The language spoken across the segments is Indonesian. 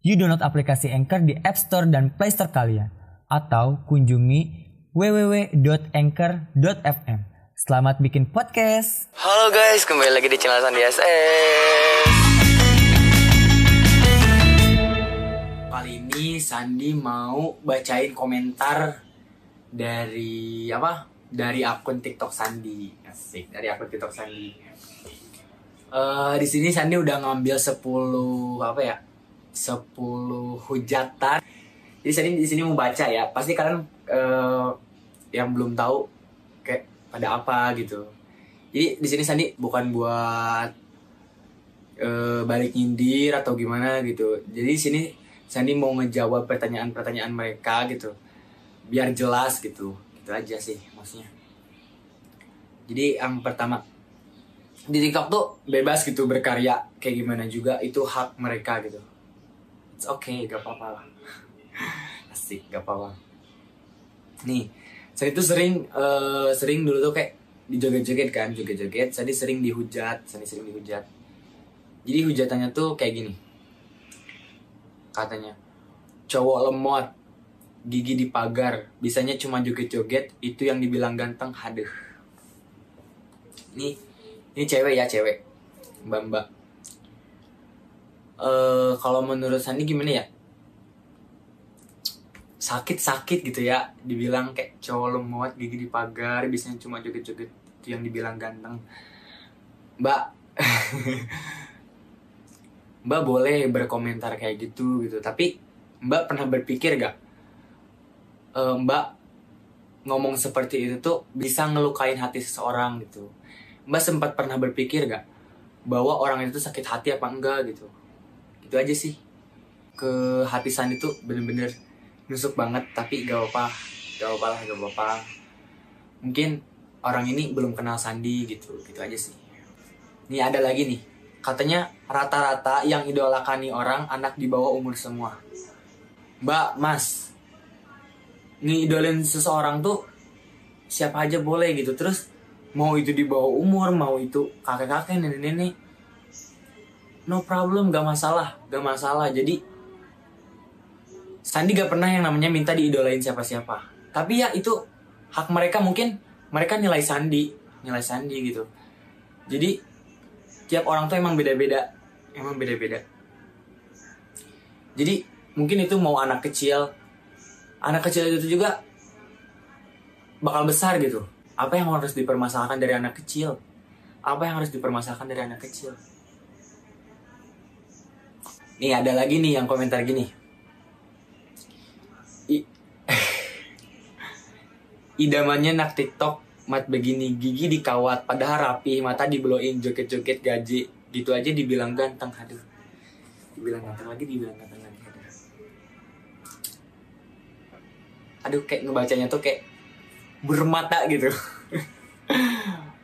You download aplikasi Anchor di App Store dan Play Store kalian. Atau kunjungi www.anchor.fm. Selamat bikin podcast. Halo guys, kembali lagi di channel Sandi SS. Kali ini Sandi mau bacain komentar dari apa? Dari akun TikTok Sandi. Asik, dari akun TikTok Sandi. Eh di sini Sandi udah ngambil 10 apa ya? 10 hujatan. Jadi Sandi di sini mau baca ya. Pasti kalian eh, yang belum tahu kayak pada apa gitu. Jadi di sini Sandi bukan buat eh, balik nyindir atau gimana gitu. Jadi di sini Sandi mau ngejawab pertanyaan-pertanyaan mereka gitu. Biar jelas gitu. Gitu aja sih maksudnya. Jadi yang pertama di TikTok tuh bebas gitu berkarya kayak gimana juga itu hak mereka gitu. It's okay, gak apa-apa lah. Asik, gak apa-apa. Nih, saya itu sering eh, sering dulu tuh kayak dijoget-joget kan, joget-joget. Saya sering dihujat, saya sering dihujat. Jadi hujatannya tuh kayak gini. Katanya, cowok lemot, gigi di pagar, bisanya cuma joget-joget, itu yang dibilang ganteng, haduh. Ini, ini cewek ya, cewek. Mbak-mbak. Eh, kalau menurut Sandi gimana ya? sakit-sakit gitu ya. Dibilang kayak cowok lemot gigi di pagar biasanya cuma joget-joget yang dibilang ganteng. Mbak mbak boleh berkomentar kayak gitu gitu. Tapi mbak pernah berpikir gak? Eh, mbak ngomong seperti itu tuh bisa ngelukain hati seseorang gitu. Mbak sempat pernah berpikir gak? Bahwa orang itu sakit hati apa enggak gitu itu aja sih. Ke hati Sandi tuh bener-bener nusuk banget tapi gak apa gak apa lah gak apa mungkin orang ini belum kenal Sandi gitu gitu aja sih. Ini ada lagi nih. Katanya rata-rata yang idolakani orang anak di bawah umur semua. Mbak mas ngidolin seseorang tuh siapa aja boleh gitu. Terus mau itu di bawah umur mau itu kakek-kakek nenek-nenek no problem gak masalah gak masalah jadi Sandi gak pernah yang namanya minta diidolain siapa-siapa. Tapi ya itu hak mereka mungkin mereka nilai Sandi, nilai Sandi gitu. Jadi tiap orang tuh emang beda-beda, emang beda-beda. Jadi mungkin itu mau anak kecil, anak kecil itu juga bakal besar gitu. Apa yang harus dipermasalahkan dari anak kecil? Apa yang harus dipermasalahkan dari anak kecil? Nih ada lagi nih yang komentar gini. I- Idamannya nak TikTok mat begini gigi dikawat padahal rapi mata dibloin joget-joget gaji. Gitu aja dibilang ganteng aduh dibilang ganteng lagi dibilang ganteng lagi aduh aduh kayak ngebacanya tuh kayak bermata gitu.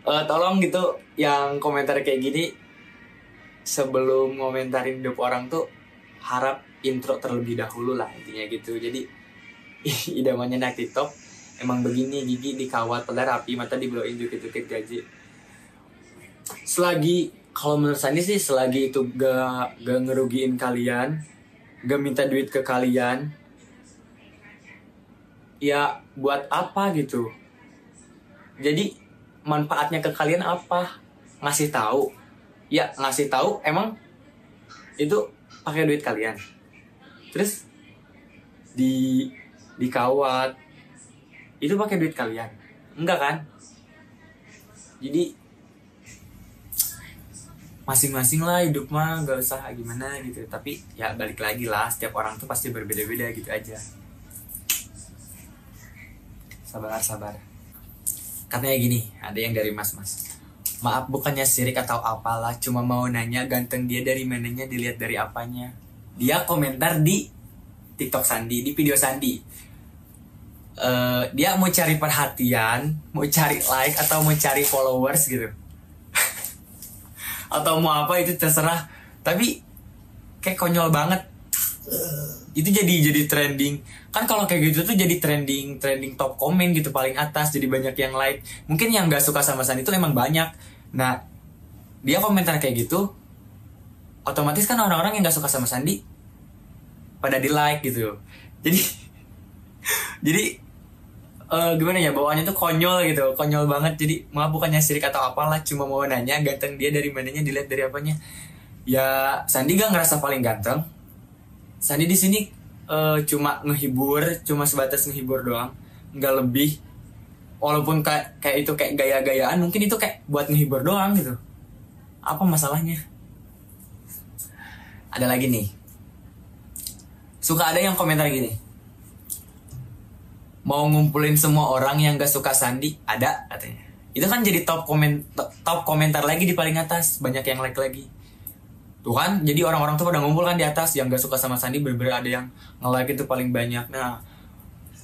Eh, tolong gitu yang komentar kayak gini sebelum ngomentarin hidup orang tuh harap intro terlebih dahulu lah intinya gitu. Jadi idamannya nak TikTok emang begini gigi dikawat padahal rapi mata dibloin joget-joget gaji. Selagi kalau menurut Sandi sih selagi itu gak, gak ngerugiin kalian gak minta duit ke kalian ya buat apa gitu? Jadi manfaatnya ke kalian apa? Ngasih tahu ya ngasih tahu emang itu pakai duit kalian. Terus di dikawat. Itu pakai duit kalian. Enggak kan? Jadi masing-masing lah hidup mah gak usah gimana gitu. Tapi ya balik lagi lah setiap orang tuh pasti berbeda-beda gitu aja. Sabar sabar. Katanya gini ada yang dari mas mas maaf bukannya sirik atau apalah cuma mau nanya ganteng dia dari mananya dilihat dari apanya. Dia komentar di TikTok Sandi di video Sandi. Eh, dia mau cari perhatian mau cari like atau mau cari followers gitu. Atau mau apa itu terserah. Tapi kayak konyol banget itu jadi jadi trending. Kan kalau kayak gitu tuh jadi trending trending top komen gitu paling atas jadi banyak yang like. Mungkin yang nggak suka sama Sandi itu emang banyak. Nah dia komentar kayak gitu otomatis kan orang-orang yang nggak suka sama Sandi pada di like gitu. Jadi jadi eh, gimana ya bawaannya tuh konyol gitu konyol banget. Jadi maaf bukannya sirik atau apalah cuma mau nanya ganteng dia dari mananya dilihat dari apanya. Ya Sandi gak ngerasa paling ganteng Sandi di sini eh, cuma ngehibur cuma sebatas ngehibur doang. Nggak lebih. Walaupun kayak kayak itu kayak gaya-gayaan mungkin itu kayak buat ngehibur doang gitu. Apa masalahnya? Ada lagi nih. Suka ada yang komentar gini. Mau ngumpulin semua orang yang gak suka Sandi? Ada katanya. Itu kan jadi top komen top komentar lagi di paling atas. Banyak yang like lagi tuh kan jadi orang-orang tuh pada ngumpul kan di atas yang gak suka sama Sandi bener-bener ada yang nge-like itu paling banyak. Nah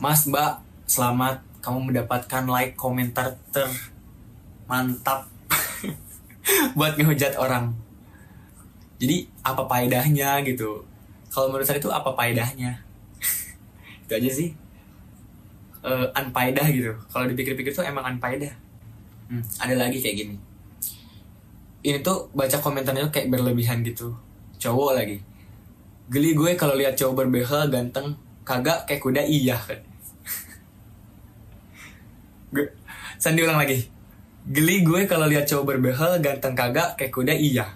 Mas Mbak selamat. Kamu mendapatkan like komentar ter mantap buat ngehujat orang. Jadi apa faedahnya gitu? Kalau menurut saya itu apa faedahnya itu aja sih. Uh, unfaedah gitu. Kalau dipikir-pikir tuh emang unfaedah hmm, ada lagi kayak gini ini tuh baca komentarnya kayak berlebihan gitu. Cowok lagi. Geli gue kalau lihat cowok berbehel ganteng kagak kayak kuda iya gue Sandi ulang lagi. Geli gue kalau lihat cowok berbehel ganteng kagak kayak kuda iya.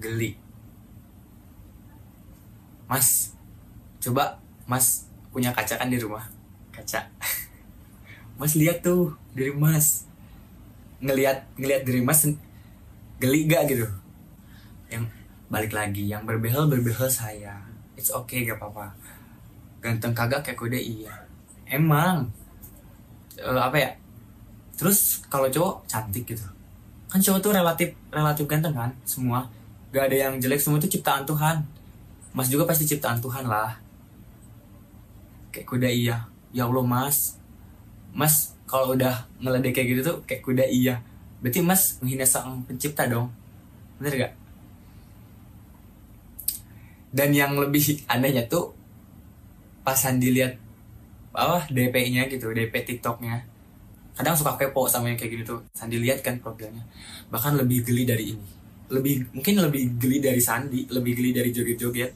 Geli. Mas coba mas punya kaca kan di rumah. Kaca. Mas lihat tuh dari mas ngelihat ngelihat dari mas geli gak gitu? Yang balik lagi yang berbehel berbehel saya. It's okay gak apa-apa. Ganteng kagak kayak kuda iya. Emang Eh, apa ya? Terus kalau cowok cantik gitu. Kan cowok tuh relatif relatif ganteng kan semua. Gak ada yang jelek semua itu ciptaan Tuhan. Mas juga pasti ciptaan Tuhan lah. Kayak kuda iya. Ya Allah mas. Mas kalau udah ngeledek kayak gitu tuh kayak kuda iya. Berarti mas menghina sang pencipta dong. Bener gak dan yang lebih anehnya tuh pas Sandi lihat apa DP-nya gitu DP TikToknya. Kadang suka kepo sama yang kayak gitu tuh. Sandi lihat kan profilnya bahkan lebih geli dari ini. Lebih mungkin lebih geli dari Sandi lebih geli dari joget-joget.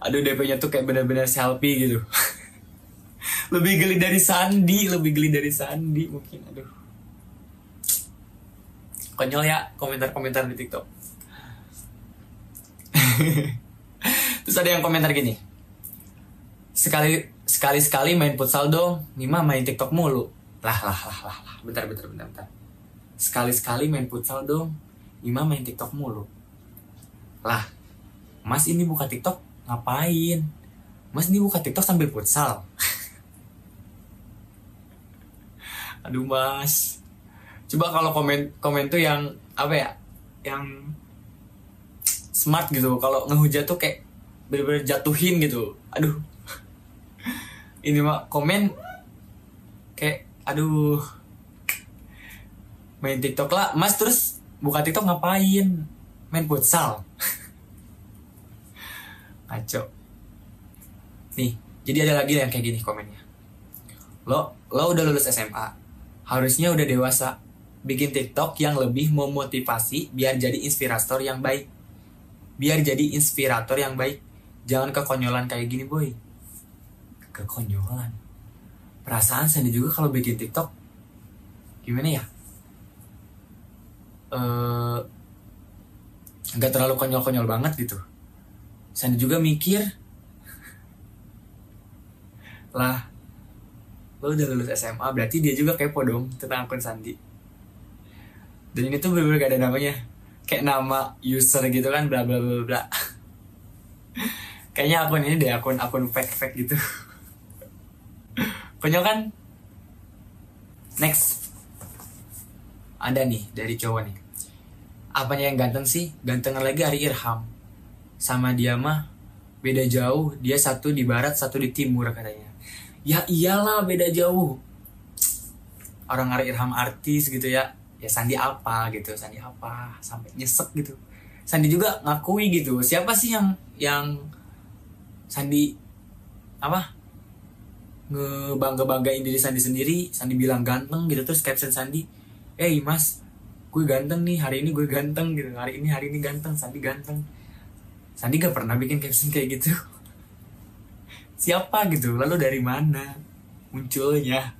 Aduh DP-nya tuh kayak bener-bener selfie gitu lebih geli dari Sandi lebih geli dari Sandi mungkin aduh. Konyol ya komentar-komentar di TikTok. Terus ada yang komentar gini. Sekali sekali sekali main futsal dong Nima main TikTok mulu. Lah lah lah lah, lah. bentar bentar bentar bentar. Sekali sekali main futsal dong Nima main TikTok mulu. Lah Mas ini buka TikTok ngapain? Mas ini buka TikTok sambil futsal aduh Mas. Coba kalau komen komen tuh yang apa ya yang smart gitu. Kalau ngehujat tuh kayak bener-bener jatuhin gitu. Aduh. Ini mah komen kayak aduh. Main TikTok lah. Mas terus buka TikTok ngapain? Main futsal. Ngaco. Nih jadi ada lagi yang kayak gini komennya. Lo lo udah lulus SMA harusnya udah dewasa. Bikin TikTok yang lebih memotivasi biar jadi inspirator yang baik. Biar jadi inspirator yang baik. Jangan kekonyolan kayak gini boy. Kekonyolan. Perasaan Sandi juga kalau bikin TikTok gimana ya? Eh nggak terlalu konyol-konyol banget gitu. Sandi juga mikir. Lah lo udah lulus SMA berarti dia juga kepo dong tentang akun Sandi. Dan ini tuh bener-bener gak ada namanya. Kayak nama user gitu kan bla bla bla bla. Kayaknya akun ini deh akun akun fake fake gitu. Konyol kan next. Ada nih dari cowok nih. Apanya yang ganteng sih? Ganteng lagi Ari Irham. Sama dia mah beda jauh dia satu di barat satu di timur katanya ya iyalah beda jauh. Orang Ari Irham artis gitu ya. Ya Sandi apa gitu Sandi apa sampai nyesek gitu. Sandi juga ngakui gitu. Siapa sih yang yang Sandi apa ngebangga banggain diri Sandi sendiri? Sandi bilang ganteng gitu terus caption Sandi eh mas gue ganteng nih hari ini gue ganteng gitu. Hari ini hari ini ganteng Sandi ganteng. Sandi gak pernah bikin caption kayak gitu siapa gitu lalu dari mana munculnya?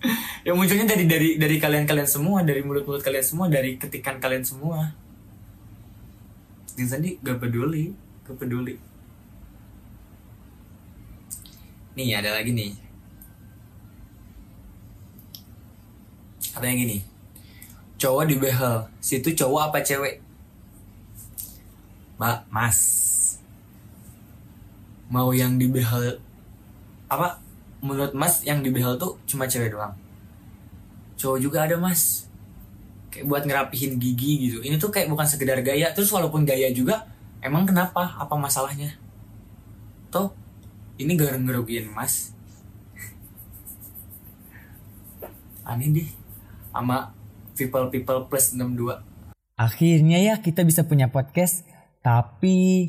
Ya munculnya dari dari dari kalian kalian semua dari mulut mulut kalian semua dari ketikan kalian semua. Dan Sandi gak peduli gak peduli. Nih ada lagi nih. Ada yang gini? Cowok di behel situ cowok apa cewek? Mbak mas mau yang di behel apa menurut mas yang di behel tuh cuma cewek doang? Cowok juga ada mas. Kayak buat ngerapihin gigi gitu. Ini tuh kayak bukan sekedar gaya. Terus walaupun gaya juga emang kenapa? Apa masalahnya? Toh ini gak ngerugiin mas. Aneh deh. Sama people people plus 62 Akhirnya ya kita bisa punya podcast. Tapi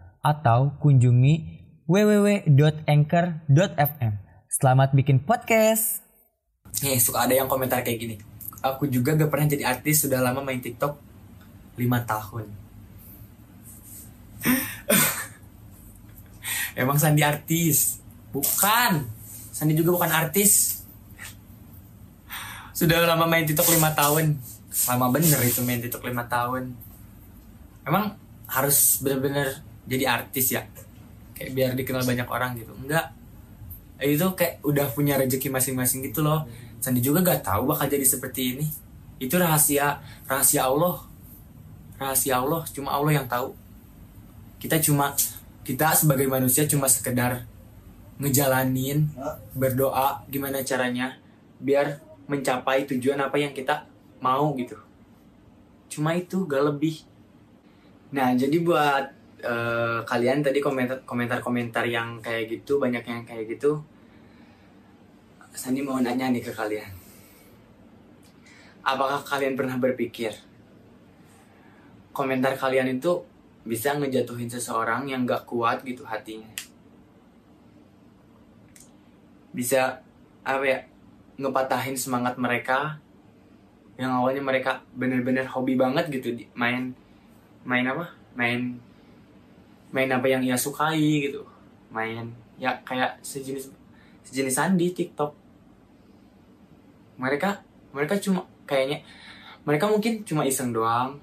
Atau kunjungi www.anchor.fm. Selamat bikin podcast! Nih suka ada yang komentar kayak gini. Aku juga gak pernah jadi artis Sudah lama main TikTok. 5 tahun. Emang Sandi artis? Bukan. Sandi juga bukan artis. Sudah lama main TikTok 5 tahun. Lama bener itu main TikTok 5 tahun. Emang harus bener-bener jadi artis ya. Kayak biar dikenal banyak orang gitu. Enggak. Itu kayak udah punya rezeki masing-masing gitu loh. Sandi juga gak tahu bakal jadi seperti ini. Itu rahasia rahasia Allah. Rahasia Allah cuma Allah yang tahu. Kita cuma kita sebagai manusia cuma sekedar ngejalanin berdoa gimana caranya biar mencapai tujuan apa yang kita mau gitu. Cuma itu gak lebih. Nah jadi buat eh, kalian tadi komentar komentar yang kayak gitu banyak yang kayak gitu. Sandi mau nanya nih ke kalian. Apakah kalian pernah berpikir komentar kalian itu bisa ngejatuhin seseorang yang gak kuat gitu hatinya? Bisa apa ya ngepatahin semangat mereka? Yang awalnya mereka bener-bener hobi banget gitu main main apa? Main main apa yang ia sukai gitu. Main ya kayak sejenis sejenis sandi TikTok. Mereka mereka cuma kayaknya mereka mungkin cuma iseng doang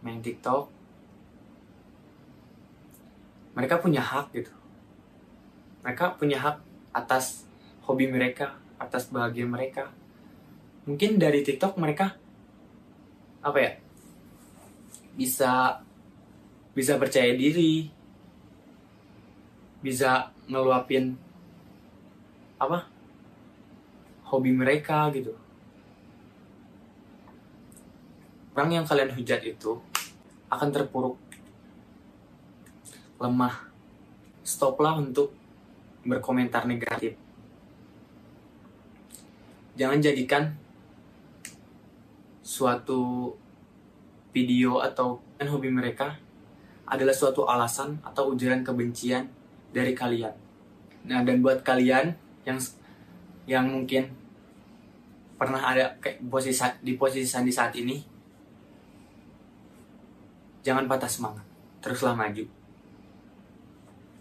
main TikTok. Mereka punya hak gitu. Mereka punya hak atas hobi mereka atas bahagia mereka. Mungkin dari TikTok mereka apa ya bisa bisa percaya diri bisa ngeluapin apa? Hobi mereka gitu. Orang yang kalian hujat itu akan terpuruk lemah. Stoplah untuk berkomentar negatif. Jangan jadikan suatu video atau hobi mereka adalah suatu alasan atau ujaran kebencian dari kalian. Nah, dan buat kalian yang yang mungkin pernah ada kayak posisi di posisi Sandi saat ini, jangan patah semangat, teruslah maju.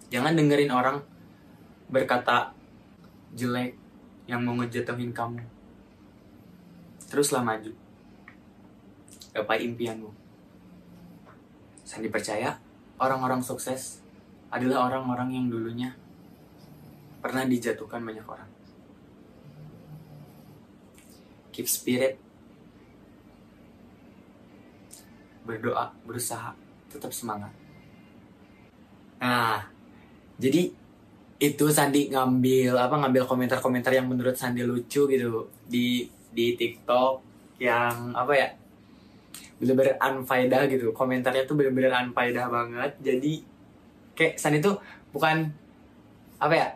Jangan dengerin orang berkata jelek yang mau ngejatuhin kamu. Teruslah maju. gapai impianmu. Sandi percaya orang-orang sukses adalah orang-orang yang dulunya pernah dijatuhkan banyak orang. Keep spirit. Berdoa, berusaha, tetap semangat. Nah, jadi itu Sandi ngambil apa ngambil komentar-komentar yang menurut Sandi lucu gitu di di TikTok yang apa ya bener-bener unfaedah gitu komentarnya tuh bener-bener unfaedah banget jadi kayak Sandi tuh bukan apa ya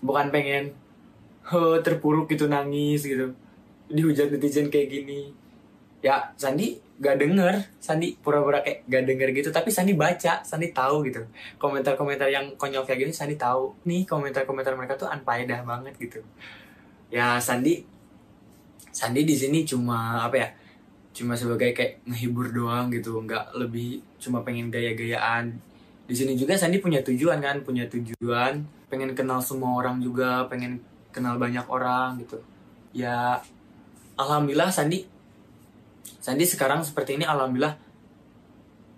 bukan pengen he terpuruk gitu nangis gitu. Dihujat netizen kayak gini. Ya Sandi gak denger. Sandi pura-pura kayak gak denger gitu tapi Sandi baca Sandi tahu gitu. Komentar-komentar yang konyol kayak gini Sandi tahu. Nih komentar-komentar mereka tuh unfaedah banget gitu. Ya Sandi Sandi di sini cuma apa ya cuma sebagai kayak ngehibur doang gitu. Nggak lebih cuma pengen gaya-gayaan di sini juga Sandi punya tujuan kan punya tujuan. Pengen kenal semua orang juga pengen kenal banyak orang gitu. Ya alhamdulillah Sandi Sandi sekarang seperti ini alhamdulillah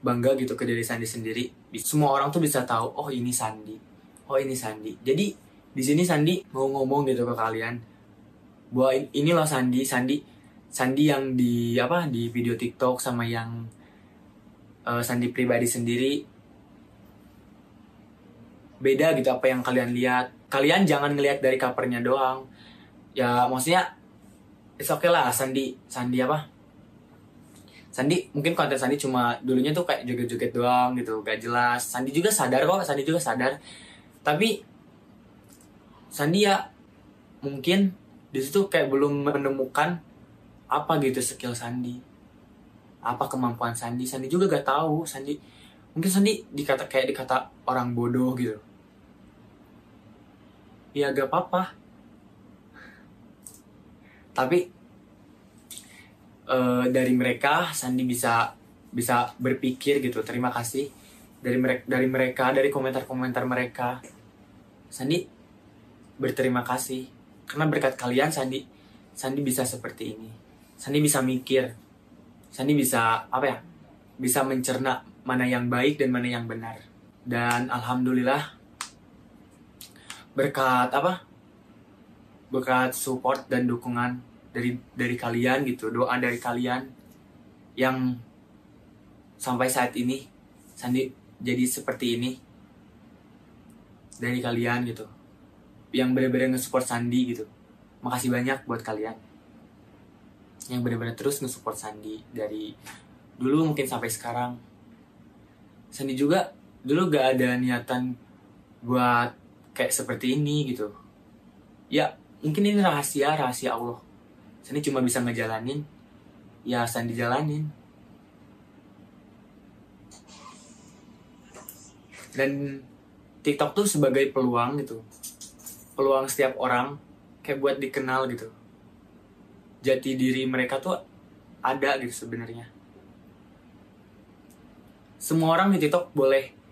bangga gitu ke diri Sandi sendiri. Semua orang tuh bisa tahu, oh ini Sandi, oh ini Sandi. Jadi di sini Sandi mau ngomong gitu ke kalian, bahwa ini loh Sandi, Sandi, Sandi yang di apa di video TikTok sama yang uh, Sandi pribadi sendiri beda gitu apa yang kalian lihat. Kalian jangan ngelihat dari covernya doang. Ya maksudnya, it's okay lah Sandi, Sandi apa? Sandi mungkin konten Sandi cuma dulunya tuh kayak joget-joget doang gitu gak jelas Sandi juga sadar kok Sandi juga sadar tapi Sandi ya mungkin di situ kayak belum menemukan apa gitu skill Sandi apa kemampuan Sandi Sandi juga gak tahu Sandi mungkin Sandi dikata kayak dikata orang bodoh gitu ya gak apa-apa. Tapi uh, dari mereka Sandi bisa bisa berpikir gitu. Terima kasih. Dari mereka dari mereka dari komentar-komentar mereka. Sandi berterima kasih. Karena berkat kalian Sandi Sandi bisa seperti ini. Sandi bisa mikir. Sandi bisa apa ya bisa mencerna mana yang baik dan mana yang benar. Dan alhamdulillah berkat apa? Berkat support dan dukungan dari dari kalian gitu doa dari kalian yang sampai saat ini Sandi jadi seperti ini dari kalian gitu. Yang benar-benar nge-support Sandi gitu. Makasih banyak buat kalian yang benar-benar terus nge-support Sandi dari dulu mungkin sampai sekarang. Sandi juga dulu gak ada niatan buat kayak seperti ini gitu. Ya mungkin ini rahasia rahasia Allah. Sandi cuma bisa ngejalanin. Ya Sandi jalanin. Dan TikTok tuh sebagai peluang gitu. Peluang setiap orang kayak buat dikenal gitu. Jati diri mereka tuh ada gitu sebenarnya. Semua orang di TikTok boleh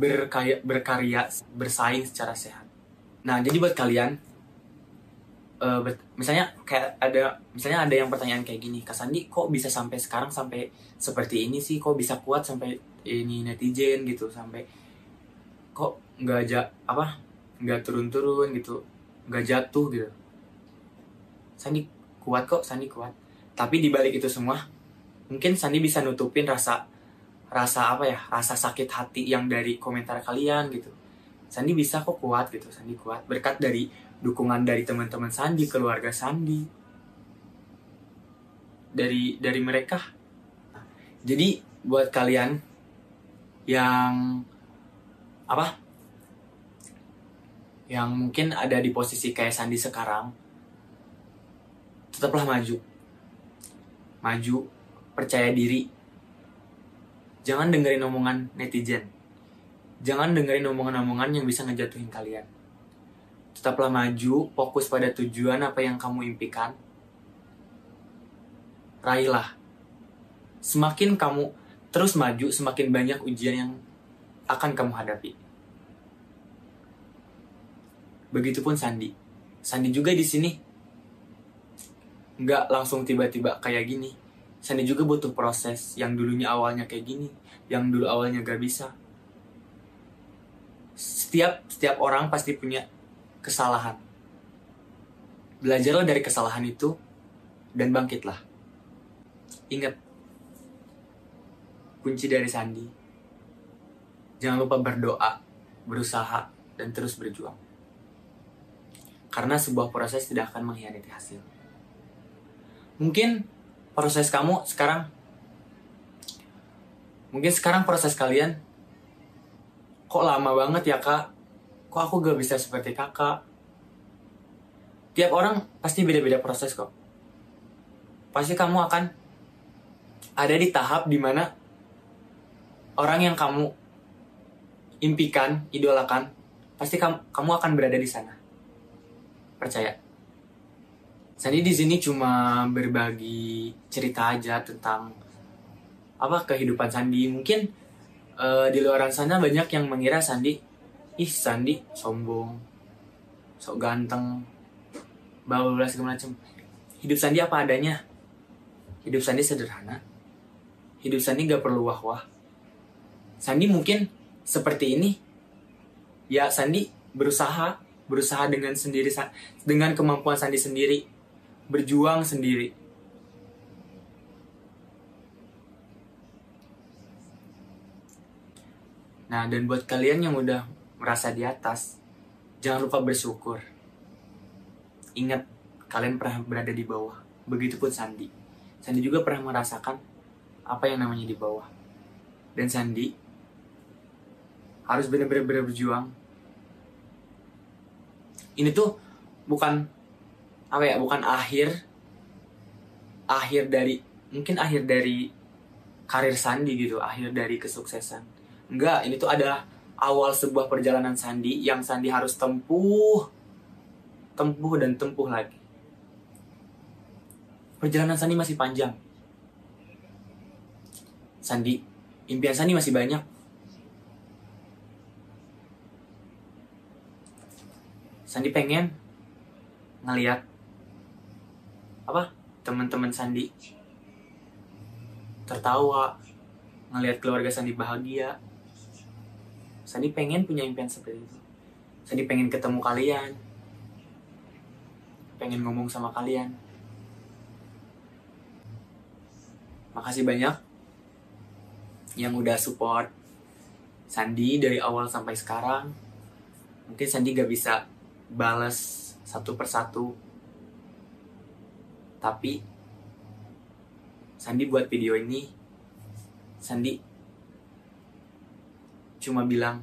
berkarya, berkarya bersaing secara sehat. Nah jadi buat kalian uh, misalnya kayak ada misalnya ada yang pertanyaan kayak gini Kak Sandi kok bisa sampai sekarang sampai seperti ini sih? Kok bisa kuat sampai ini netizen gitu sampai kok nggak aja apa nggak turun-turun gitu nggak jatuh gitu? Sandi kuat kok Sandi kuat. Tapi di balik itu semua mungkin Sandi bisa nutupin rasa rasa apa ya rasa sakit hati yang dari komentar kalian gitu Sandi bisa kok kuat gitu Sandi kuat berkat dari dukungan dari teman-teman Sandi, keluarga Sandi, dari dari mereka. Jadi buat kalian yang apa? Yang mungkin ada di posisi kayak Sandi sekarang, tetaplah maju. Maju, percaya diri. Jangan dengerin omongan netizen. Jangan dengerin omongan-omongan yang bisa ngejatuhin kalian Tetaplah maju, fokus pada tujuan apa yang kamu impikan. Raihlah. Semakin kamu terus maju, semakin banyak ujian yang akan kamu hadapi. Begitupun Sandi. Sandi juga di sini nggak langsung tiba-tiba kayak gini. Sandi juga butuh proses yang dulunya awalnya kayak gini, yang dulu awalnya gak bisa. Setiap setiap orang pasti punya kesalahan. Belajarlah dari kesalahan itu dan bangkitlah. Ingat, kunci dari Sandi. Jangan lupa berdoa, berusaha, dan terus berjuang. Karena sebuah proses tidak akan mengkhianati hasil. Mungkin proses kamu sekarang? Mungkin sekarang proses kalian? Kok lama banget ya kak? Kok aku gak bisa seperti kakak? Tiap orang pasti beda-beda proses kok. Pasti kamu akan ada di tahap di mana orang yang kamu impikan idolakan pasti kamu, kamu akan berada di sana. Percaya Sandi di sini cuma berbagi cerita aja tentang apa kehidupan Sandi. Mungkin uh, di luar sana banyak yang mengira Sandi, ih Sandi sombong, sok ganteng, bawa segala macam. Hidup Sandi apa adanya. Hidup Sandi sederhana. Hidup Sandi gak perlu wah-wah. Sandi mungkin seperti ini. Ya Sandi berusaha, berusaha dengan sendiri dengan kemampuan Sandi sendiri berjuang sendiri. Nah, dan buat kalian yang udah merasa di atas, jangan lupa bersyukur. Ingat, kalian pernah berada di bawah. Begitupun Sandi. Sandi juga pernah merasakan apa yang namanya di bawah. Dan Sandi harus benar-benar berjuang. Ini tuh bukan apa ya bukan akhir akhir dari mungkin akhir dari karir Sandi gitu akhir dari kesuksesan. Enggak ini tuh adalah awal sebuah perjalanan Sandi yang Sandi harus tempuh tempuh dan tempuh lagi. Perjalanan Sandi masih panjang. Sandi impian Sandi masih banyak. Sandi pengen ngeliat apa? Teman-teman Sandi. Tertawa. Ngelihat keluarga Sandi bahagia. Sandi pengen punya impian seperti itu. Sandi pengen ketemu kalian. Pengen ngomong sama kalian. Makasih banyak yang udah support Sandi dari awal sampai sekarang. Mungkin Sandi gak bisa balas satu persatu tapi Sandi buat video ini Sandi cuma bilang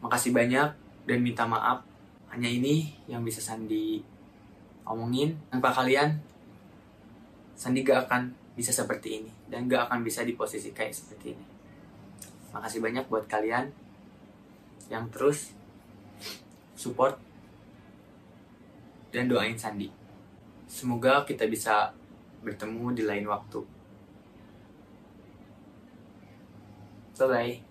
makasih banyak dan minta maaf. Hanya ini yang bisa Sandi omongin. Tanpa kalian Sandi gak akan bisa seperti ini dan gak akan bisa di posisi kayak seperti ini. Makasih banyak buat kalian yang terus support dan doain Sandi Semoga kita bisa bertemu di lain waktu. Bye bye.